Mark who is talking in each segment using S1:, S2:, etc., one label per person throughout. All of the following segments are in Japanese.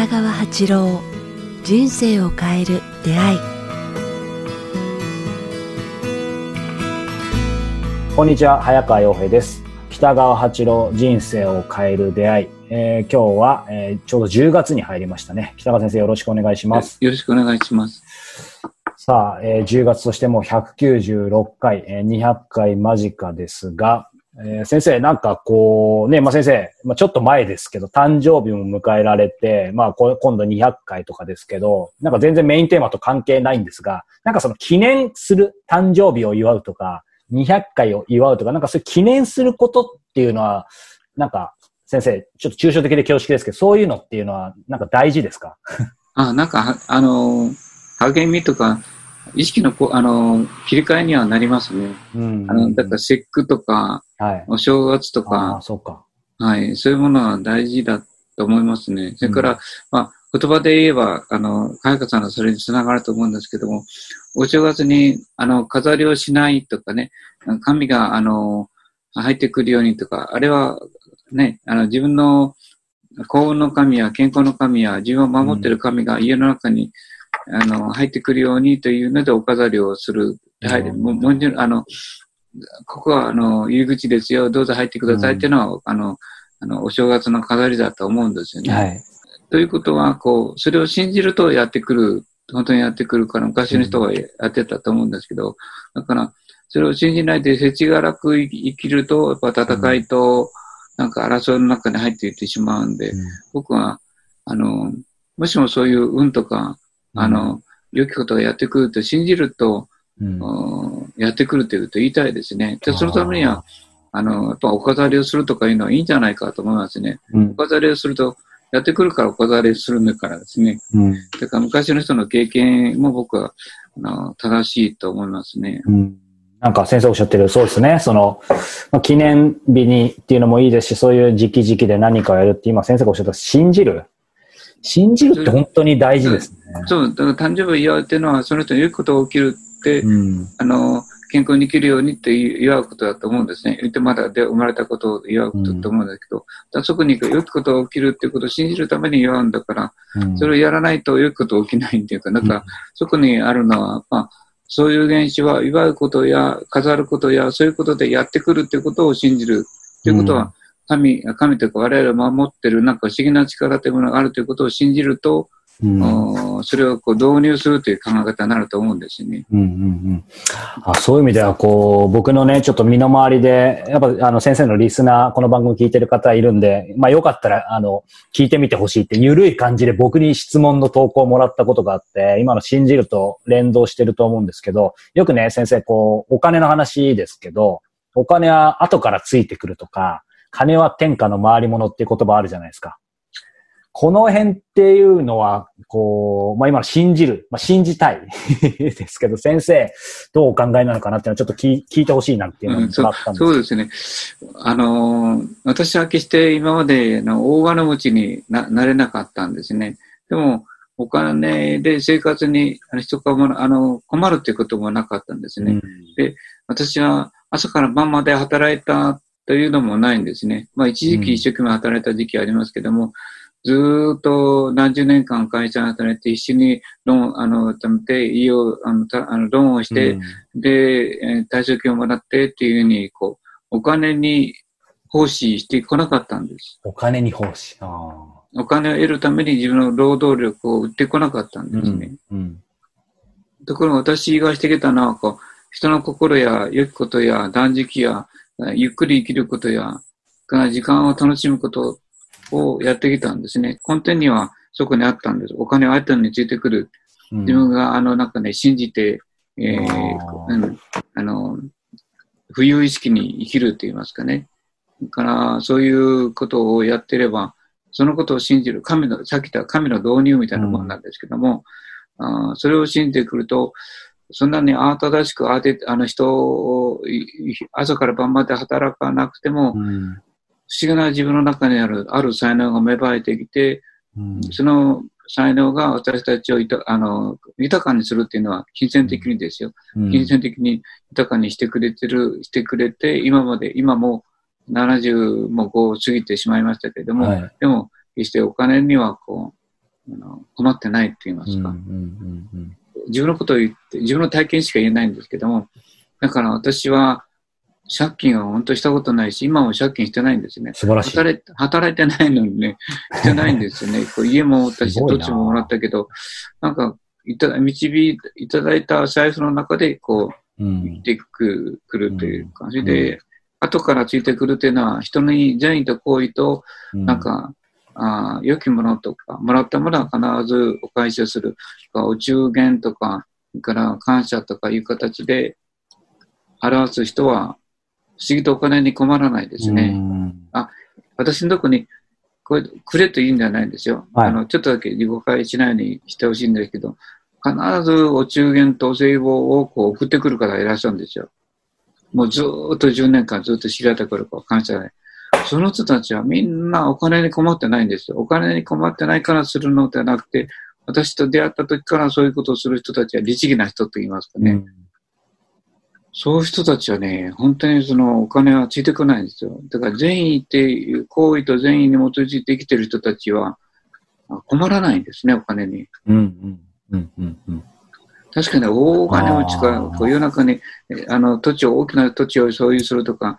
S1: 北川八郎人生を変える出会い。
S2: こんにちは早川洋平です。北川八郎人生を変える出会い、えー、今日は、えー、ちょうど10月に入りましたね。北川先生よろしくお願いします。
S3: よろしくお願いします。
S2: さあ、えー、10月としても196回、えー、200回間近ですが、えー、先生、なんかこう、ね、まあ、先生、まあ、ちょっと前ですけど、誕生日も迎えられて、まあ、今度200回とかですけど、なんか全然メインテーマと関係ないんですが、なんかその記念する誕生日を祝うとか、200回を祝うとか、なんかそういう記念することっていうのは、なんか、先生、ちょっと抽象的で恐縮ですけど、そういうのっていうのは、なんか大事ですか？
S3: あ、なんか、あの、励みとか、意識のこあの切り替えにはなりますね。うん、あのだから節句とか、はい、お正月とか
S2: そうか、
S3: はい、そういうものは大事だと思いますね。それから、うん、まあ、言葉で言えば、あの、かやかさんのそれにつながると思うんですけども、お正月に、あの、飾りをしないとかね、神が、あの、入ってくるようにとか、あれは、ね、あの、自分の幸運の神や健康の神や自分を守っている神が家の中に、あの、入ってくるようにというのでお飾りをする。はい、ももちろん、あの、ここは、あの、入り口ですよ、どうぞ入ってくださいっていうのは、うん、あの、あの、お正月の飾りだと思うんですよね。はい。ということは、こう、それを信じるとやってくる、本当にやってくるから、昔の人はやってたと思うんですけど、だから、それを信じないで、せちがらく生きると、やっぱ戦いと、なんか争いの中に入っていってしまうんで、うん、僕は、あの、もしもそういう運とか、あの、良きことがやってくると信じると、うん、やってくるということを言いたいですね。で、そのためには、あの、やっぱお飾りをするとかいうのはいいんじゃないかと思いますね。うん、お飾りをすると、やってくるからお飾りするんだからですね。うん。だから昔の人の経験も僕は、あの、正しいと思いますね。
S2: うん。なんか先生おっしゃってる、そうですね。その、まあ、記念日にっていうのもいいですし、そういう時期時期で何かをやるって今先生がおっしゃった信じる。信じるって本当に大事ですね。
S3: そう、だから誕生日祝うっていうのは、その人に良いことが起きるって、うん、あの、健康に生きるようにって祝うことだと思うんですね。言ってまだで生まれたことを祝うことだと思うんだけど、うん、そこに良きことが起きるっていうことを信じるために祝うんだから、うん、それをやらないと良きこと起きないっていうか、なんか、そこにあるのは、まあ、そういう現象は祝うことや飾ることやそういうことでやってくるっていうことを信じるっていうことは、神、神というか我々を守ってるなんか不思議な力というものがあるということを信じると、うん、それをこう導入するという考え方になると思うんですよね。うんうんう
S2: ん、あそういう意味では、こう、僕のね、ちょっと身の回りで、やっぱ、あの、先生のリスナー、この番組聞いてる方いるんで、まあよかったら、あの、聞いてみてほしいって、ゆるい感じで僕に質問の投稿をもらったことがあって、今の信じると連動してると思うんですけど、よくね、先生、こう、お金の話ですけど、お金は後からついてくるとか、金は天下の回り物っていう言葉あるじゃないですか。この辺っていうのは、こう、まあ今の信じる、まあ信じたい ですけど、先生、どうお考えなのかなっていうのはちょっと聞聞いてほしいなっていうのを
S3: ったんです、うん、そうですね。あの、私は決して今までの大金持ちにななれなかったんですね。でも、お金で生活に人があの困るっていうこともなかったんですね。うん、で、私は朝から晩まで働いたというのもないんですね。まあ一時期一生懸命働いた時期ありますけども、ずっと何十年間会社に働いて一緒にローン、あの、貯めて、家を、あの、たあのローンをして、うん、で、え退職金をもらってっていうふうに、こう、お金に奉仕してこなかったんです。
S2: お金に奉仕。
S3: お金を得るために自分の労働力を売ってこなかったんですね。うんうん、ところが私がしてきたのは、こう、人の心や良きことや断食や、ゆっくり生きることや、時間を楽しむことをやってきたんですね。根底にはそこにあったんです。お金はあったのについてくる。自分が、あの、なんかね、信じて、えー、うん、あの、浮遊意識に生きるって言いますかね。だから、そういうことをやってれば、そのことを信じる、神の、さっき言った神の導入みたいなものなんですけども、うん、あそれを信じてくると、そんなにあ正しくあて、あの人を朝から晩まで働かなくても、うん、不思議な自分の中にある、ある才能が芽生えてきて、うん、その才能が私たちをいたあの豊かにするっていうのは、金銭的にですよ、うん、金銭的に豊かにしてくれてる、してくれて、今まで、今も70も5過ぎてしまいましたけれども、はい、でも、決してお金にはこう、あの困ってないって言いますか、
S2: うんうんうん
S3: 自分のことを言って、自分の体験しか言えないんですけども、だから私は借金は本当したことないし、今も借金してないんですね。
S2: 素晴らしい。
S3: 働いて働いてないのにね、してないんですよね。こう家も私、
S2: すごいな
S3: 土地ももらったけど、なんか、いた導いいただいた財布の中で、こう、
S2: うん
S3: 生きてくくるという感じ
S2: う
S3: で、後からついてくるというのは、人に善意と行為と、
S2: うん
S3: なんか、あー良きものとか、もらったものは必ずお返しをする。お中元とか、から感謝とかいう形で表す人は、不思議とお金に困らないですね。
S2: うん
S3: 私のとこに、これ、くれといいんじゃないんですよ。
S2: はい
S3: あの、ちょっとだけ誤解しないようにしてほしいんですけど、必ずお中元とお歳暮をこう送ってくる方がいらっしゃるんですよ。もうずーっと10年間ずっと知り合った頃から感謝で。その人たちはみんなお金に困ってないんですよ。お金に困ってないからするのではなくて、私と出会った時からそういうことをする人たちは律儀な人と言いますかね。そういう人たちはね、本当にそのお金はついてこないんですよ。だから善意っていう行為と善意に基づいて生きてる人たちはあ困らないんですね、お金に。
S2: うんうんうんうんうん
S3: 確かに大金持ち
S2: あ
S3: が
S2: ー
S3: こう世の中にえあの土地を、大きな土地を所有するとか、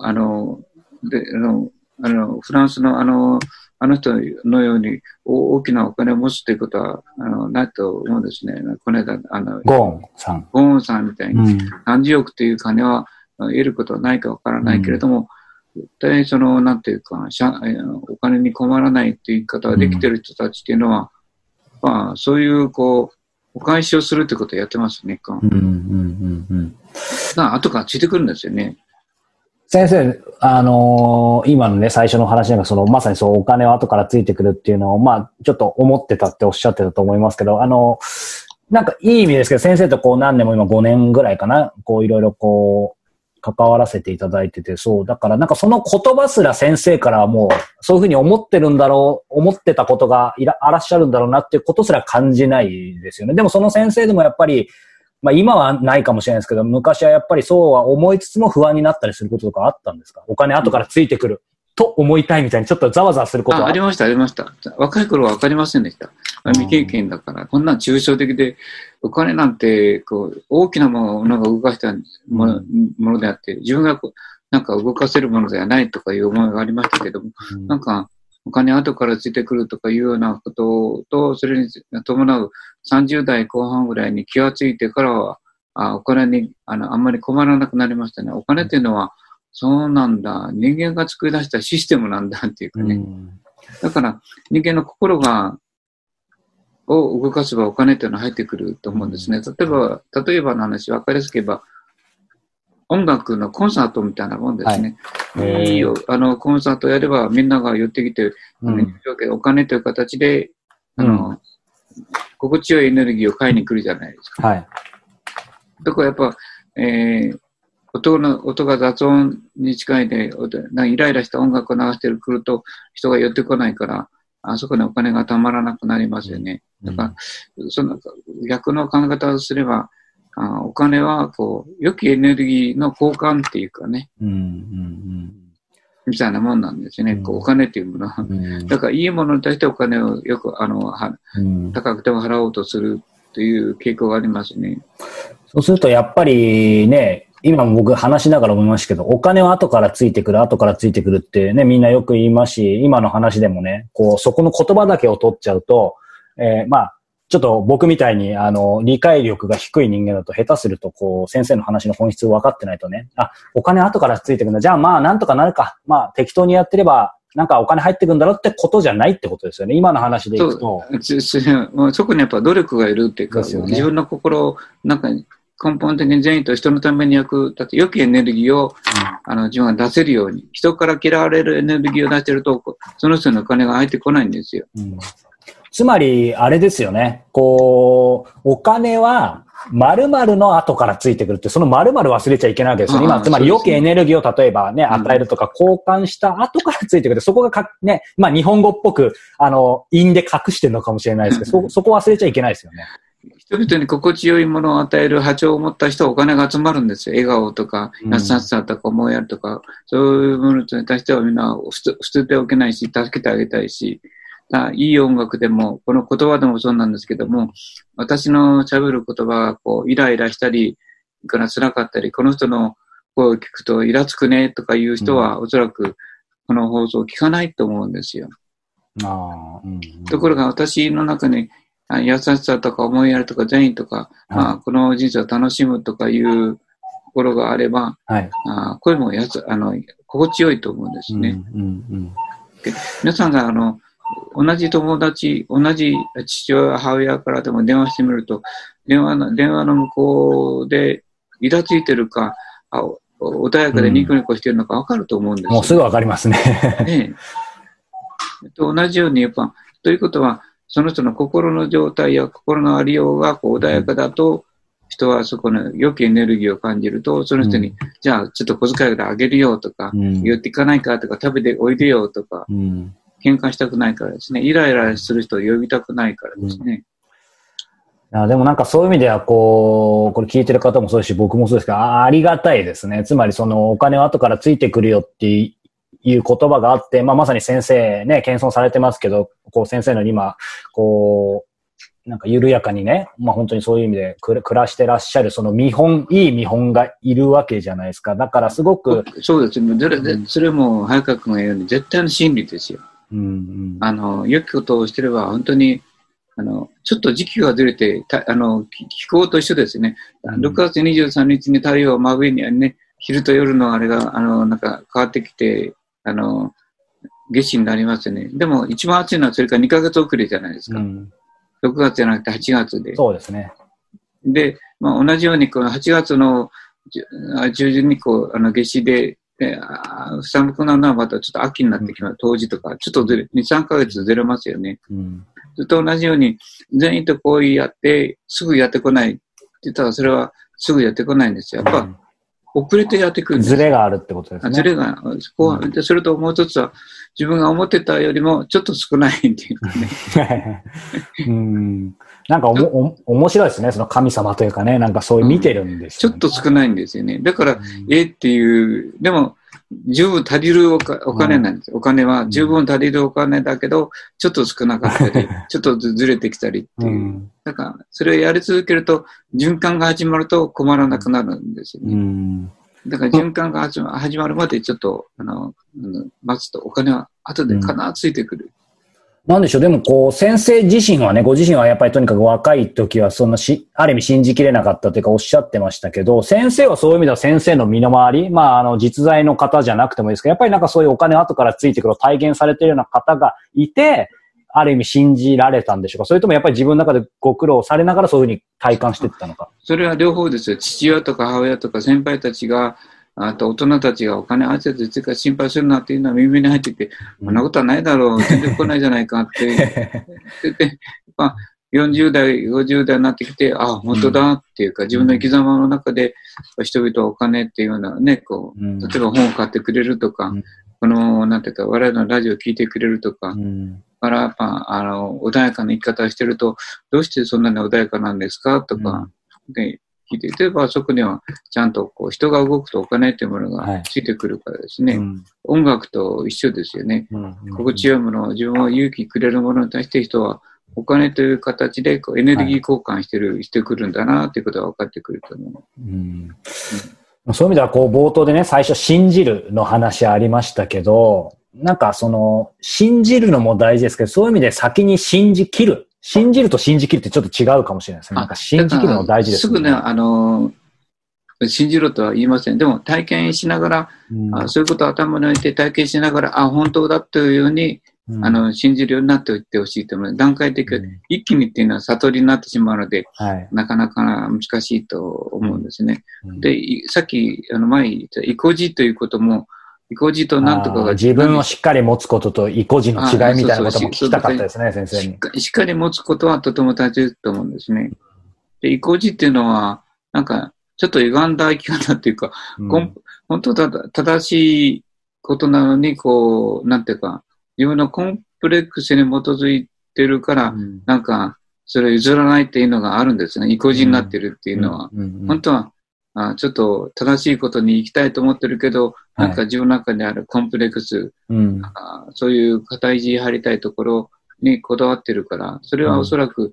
S3: あの、であのあのフランスのあのあの人のようにお大きなお金を持つということはあのないと思うんですね。この間、あの、
S2: ゴーンさん。
S3: ゴーンさんみたいに
S2: うん
S3: 何十億という金はあ得ることはないかわからないけれども、絶対その、なんていうか、お金に困らないっていう言い方ができてる人たちっていうのは、まあ、そういう、こう、お返しをするってことをやってますね。こう
S2: うんうんうんうん
S3: が後からついてくるんですよね。
S2: 先生、あのー今のね、最初の話なんか、その、まさにそう、お金は後からついてくるっていうのを、まあ、ちょっと思ってたっておっしゃってたと思いますけど、あの、なんかいい意味ですけど、先生とこう何年も今5年ぐらいかな、こういろいろこう、関わらせていただいてて、そう、だからなんかその言葉すら先生からはもう、そういうふうに思ってるんだろう、思ってたことがいら、あらっしゃるんだろうなっていうことすら感じないですよね。でもその先生でもやっぱり、まあ今はないかもしれないですけど、昔はやっぱりそうは思いつつも不安になったりすることとかあったんですか？お金後からついてくる、と思いたいみたいにちょっとざわざわすることは。
S3: あありました、ありました。若い頃は分かりませんでした。まあ未経験だから、こんな抽象的で、お金なんて、こう、大きなものが動かしたもの,、ものであって、自分がこう、なんか動かせるものではないとかいう思いがありましたけども、
S2: うん。
S3: なんか、お金後からついてくるとかいうようなことと、それに伴う30代後半ぐらいに気がついてからは、あお金にあのあんまり困らなくなりましたね。お金っていうのは、そうなんだ、人間が作り出したシステムなんだっていうかね。だから、人間の心が、を動かせばお金っていうのは入ってくると思うんですね。例えば、例えばの話、わかりやすく言えば、音楽のコンサートみたいなもんですね。
S2: はい
S3: いいよ、あの、コンサートやればみんなが寄ってきて、
S2: うん
S3: お金という形で、あの、心地よいエネルギーを買いに来るじゃないですか。
S2: はい。
S3: だからやっぱ、えー、音の、音が雑音に近いで、音なイライラした音楽を流してくると人が寄ってこないから、あそこにお金がたまらなくなりますよね。だから、その逆の考え方をすれば、あお金は、こう、良きエネルギーの交換っていうかね、
S2: うんうん
S3: みたいなもんなんですよね。
S2: うん
S3: こうお金っていうものは。
S2: うんうん
S3: だから、いいものに対してお金をよく、あの、は
S2: うん
S3: 高くても払おうとするという傾向がありますね。
S2: そうするとやっぱりね、今も僕話しながら思いましたけど、お金は後からついてくる、後からついてくるってね、みんなよく言いますし、今の話でもね、こう、そこの言葉だけを取っちゃうと、えーまあ、ちょっと僕みたいに、あの、理解力が低い人間だと下手すると、こう、先生の話の本質分かってないとね、あ、お金後からついてくるんだ。じゃあまあ、なんとかなるか。まあ、適当にやってれば、なんかお金入ってくるんだろうってことじゃないってことですよね。今の話でいくと。
S3: つつもうそこにやっぱ努力がいるっていうか、
S2: ね
S3: 自分の心を、なんか、根本的に善意と人のために役立って、良きエネルギーを、あの、自分が出せるように、人から嫌われるエネルギーを出してると、その人のお金が入ってこないんですよ。
S2: うんつまり、あれですよね。こう、お金は、〇〇の後からついてくるって、その〇〇忘れちゃいけないわけですよね。今、つまり良きエネルギーを例えばね、
S3: うん
S2: 与えるとか交換した後からついてくる。そこがか、ね、まあ日本語っぽく、あの、韻で隠してるのかもしれないですけど、そ、そこ忘れちゃいけないですよね。
S3: 人々に心地よいものを与える波長を持った人はお金が集まるんですよ。笑顔とか、
S2: うん
S3: 優しさとか思いやるとか、そういうものに対してはみんな捨てておけないし、助けてあげたいし、あいい音楽でも、この言葉でもそうなんですけども、私の喋る言葉がこう、イライラしたり、から辛かったり、この人の声を聞くとイラつくねとかいう人は、おそらくこの放送を聞かないと思うんですよ。ところが私の中に、あ優しさとか思いやりとか善意とか、まあ、この人生を楽しむとかいうところがあれば、
S2: はい。
S3: あ声もやつあの心地よいと思うんですね。
S2: うんうん
S3: 皆さんがあの同じ友達、同じ父親、母親からでも電話してみると、電話の電話の向こうでイラついてるか、あお穏やかでニコニコしてるのか分かると思うんですよ、
S2: もうすぐわかりますね。
S3: ねえ。と同じように、やっぱ、ということは、その人の心の状態や心のありようがこう穏やかだと、人はそこの良きエネルギーを感じると、その人に、
S2: うん。
S3: じゃあちょっと小遣いであげるよとか、
S2: うん。
S3: 言っていかないかとか、食べておいでよとか、
S2: うん
S3: 喧嘩したくないからですね。イライラする人を呼びたくないからですね。
S2: いやでもなんかそういう意味では、こう、これ聞いてる方もそうですし、僕もそうですけど、あありがたいですね。つまりそのお金は後からついてくるよっていう言葉があって、まあまさに先生ね、謙遜されてますけど、こう先生の今、こう、なんか緩やかにね、まあ本当にそういう意味で暮らしてらっしゃる、その見本、いい見本がいるわけじゃないですか。だからすごく、
S3: そうですね。それも早川君が言うように絶対の真理ですよ。
S2: うんうん、
S3: あの、良きことをしてれば本当に、あの、ちょっと時期がずれて、たあの、気気候と一緒ですね。
S2: うん
S3: 6月23日に太陽真上にね、昼と夜のあれが、あの、なんか変わってきて、あの、夏至になりますよね。でも一番暑いのはそれから2ヶ月遅れじゃないですか。
S2: うん
S3: 6月じゃなくて8月で。
S2: そうですね。
S3: で、まあ、同じように、この8月の中旬にこう、あの、夏至で、であー寒くなるのはまたちょっと秋になってきます。冬至とか、ちょっとずれ、2、3ヶ月ずれますよね。
S2: うん
S3: それと同じように、善意と行為やって、すぐやってこないって言ったら、それはすぐやってこないんですよ。やっぱ、遅れてやってくるんです
S2: ズレがあるってことですね。
S3: ズレが、こう、でそれともう一つは、自分が思ってたよりもちょっと少ないっていうかね。
S2: うんなんかおもお面白いですね。その神様というかね、なんかそういう見てるんですよ、ね
S3: ちょっと少ないんですよね。だから、
S2: うん
S3: えっていう、でも、十分足りるお金なんです。お金は十分足りるお金だけど、ちょっと少なかったり、ちょっとずずれてきたりっていう。
S2: うん
S3: だから、それをやり続けると、循環が始まると困らなくなるんですよ
S2: う
S3: ね。
S2: ん
S3: だから循環が始ま始まるまでちょっと、あの、あの待つとお金は後で必ずついてくる。
S2: なんでしょう、でもこう、先生自身はね、ご自身はやっぱりとにかく若い時は、そんなし、ある意味信じきれなかったというかおっしゃってましたけど、先生はそういう意味では先生の身の回り、まあ、あの、実在の方じゃなくてもいいですけど、やっぱりなんかそういうお金後からついてくるを体現されているような方がいて、ある意味信じられたんでしょうかそれともやっぱり自分の中でご苦労されながらそういうふうに体感していったのか。
S3: それは両方ですよ。父親とか母親とか先輩たちが、あと大人たちがお金あいつついか心配するなっていうのは耳に入ってきて、そんなことはないだろう、全然来ないじゃないかって。言って、まあ、40代、50代になってきて、ああ、本当だっていうか、自分の生き様の中で、人々はお金っていうようなね、こ
S2: うん。
S3: う、例えば本を買ってくれるとか、
S2: うん。
S3: この、なんていうか、我々のラジオを聞いてくれるとか、
S2: うん。
S3: から、やっぱ、あの、穏やかな生き方をしてると、どうしてそんなに穏やかなんですか？とか、で、聞いて、例えばそこには、ちゃんとこう、人が動くとお金っていうもの
S2: はい
S3: がついてくるからですね、
S2: うん
S3: 音楽と一緒ですよね。
S2: うん
S3: 心地よいもの、自分を勇気くれるものに対して人は、お金という形でこうエネルギー交換してる、してくるんだなっていうことが分かってくると思う。
S2: うんそういう意味では、こう、冒頭でね、最初、信じるの話ありましたけど、なんか、その、信じるのも大事ですけど、そういう意味で先に信じきる。信じると信じきるってちょっと違うかもしれないですね。なんか、信じきるの大事です
S3: すぐね、あの、信じろとは言いません。でも体験しながら、
S2: うん
S3: あそういうことを頭に置いて体験しながら、あ、本当だというように、
S2: うん
S3: あの、信じるようになっておいてほしいと思う。段階的に、
S2: うん
S3: 一気にっていうのは悟りになってしまうので、
S2: はい。
S3: なかなか難しいと思うんですね。
S2: うん
S3: で、いさっき、あの、前言った、意固地ということも、意固地となんとかが
S2: 自分をしっかり持つことと意固地の違いみたいなことも聞きたかったですね、先生に。
S3: しっかり持つことはとても大切と思うんですね。で、意固地っていうのは、なんか、ちょっと歪んだ生き方っていうか、
S2: うん
S3: 本当だ、正しいことなのに、こう、なんていうか、自分のコンプレックスに基づいてるから、
S2: うん
S3: なんか、それを譲らないっていうのがあるんですね。意固地になってるっていうのは。
S2: うんうん
S3: 本当は、あちょっと正しいことに行きたいと思ってるけど、なんか自分の中にあるコンプレックス、
S2: うん
S3: あそういう肩意地張りたいところにこだわってるから、それはおそらく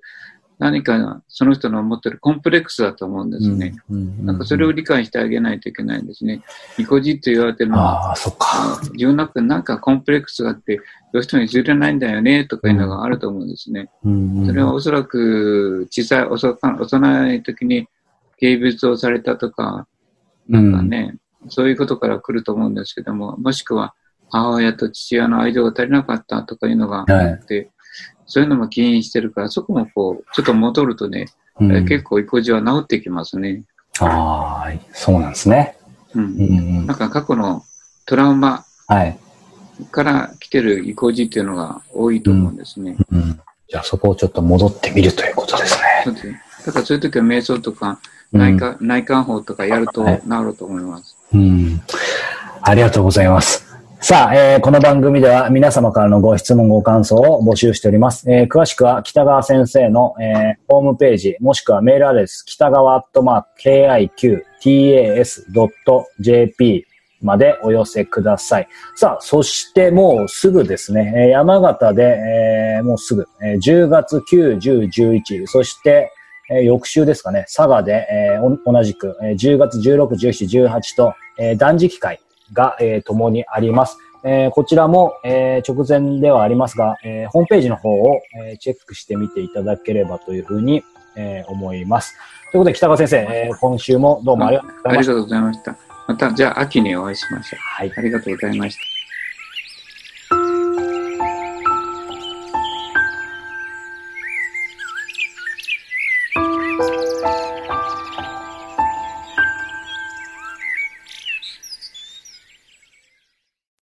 S3: 何かその人の持ってるコンプレックスだと思うんですね。なんかそれを理解してあげないといけないんですね。意固地って言われてるのは、
S2: ああ、そっか。
S3: 自分の中でなんかコンプレックスがあって、どうしても譲れないんだよね、とかいうのがあると思うんですね。
S2: うん
S3: それはおそらく小さい、幼幼い時に軽蔑をされたとか、なんかね、そういうことから来ると思うんですけども、もしくは母親と父親の愛情が足りなかったとかいうのがあって、そういうのも起因してるから、そこもこう、ちょっと戻るとね、
S2: うん
S3: えー結構意固地は治ってきますね。
S2: ああ、そうなんですね。
S3: うん
S2: うんうん
S3: なんか過去のトラウマ
S2: はい。
S3: から来てる意固地っていうのが多いと思うんですね。
S2: うんじゃあそこをちょっと戻ってみるということですね。
S3: そうですねだからそういう時は瞑想とか
S2: うん
S3: 内観、内観法とかやると
S2: はい
S3: 治ると思います。
S2: うん。ありがとうございます。さあ、えーこの番組では皆様からのご質問、ご感想を募集しております。えー詳しくは北川先生の、えーホームページ、もしくはメールアドレス、北川アットマーク KIQTAS.jp までお寄せください。さあ、そしてもうすぐですね、えー山形で、えーもうすぐ、えー10月9、10、11、そして、えー翌週ですかね、佐賀で、え同じく、えー10月16、17、18と、えー断食会が、えー共にあります。えーこちらも、えー直前ではありますが、えーホームページの方を、えーチェックしてみていただければというふうに、えー思います。ということで、北川先生、えー今週もどうもありがとうございました。
S3: ありがとうございました。また、じゃあ秋にお会いしましょう。
S2: はい。
S3: ありがとうございました。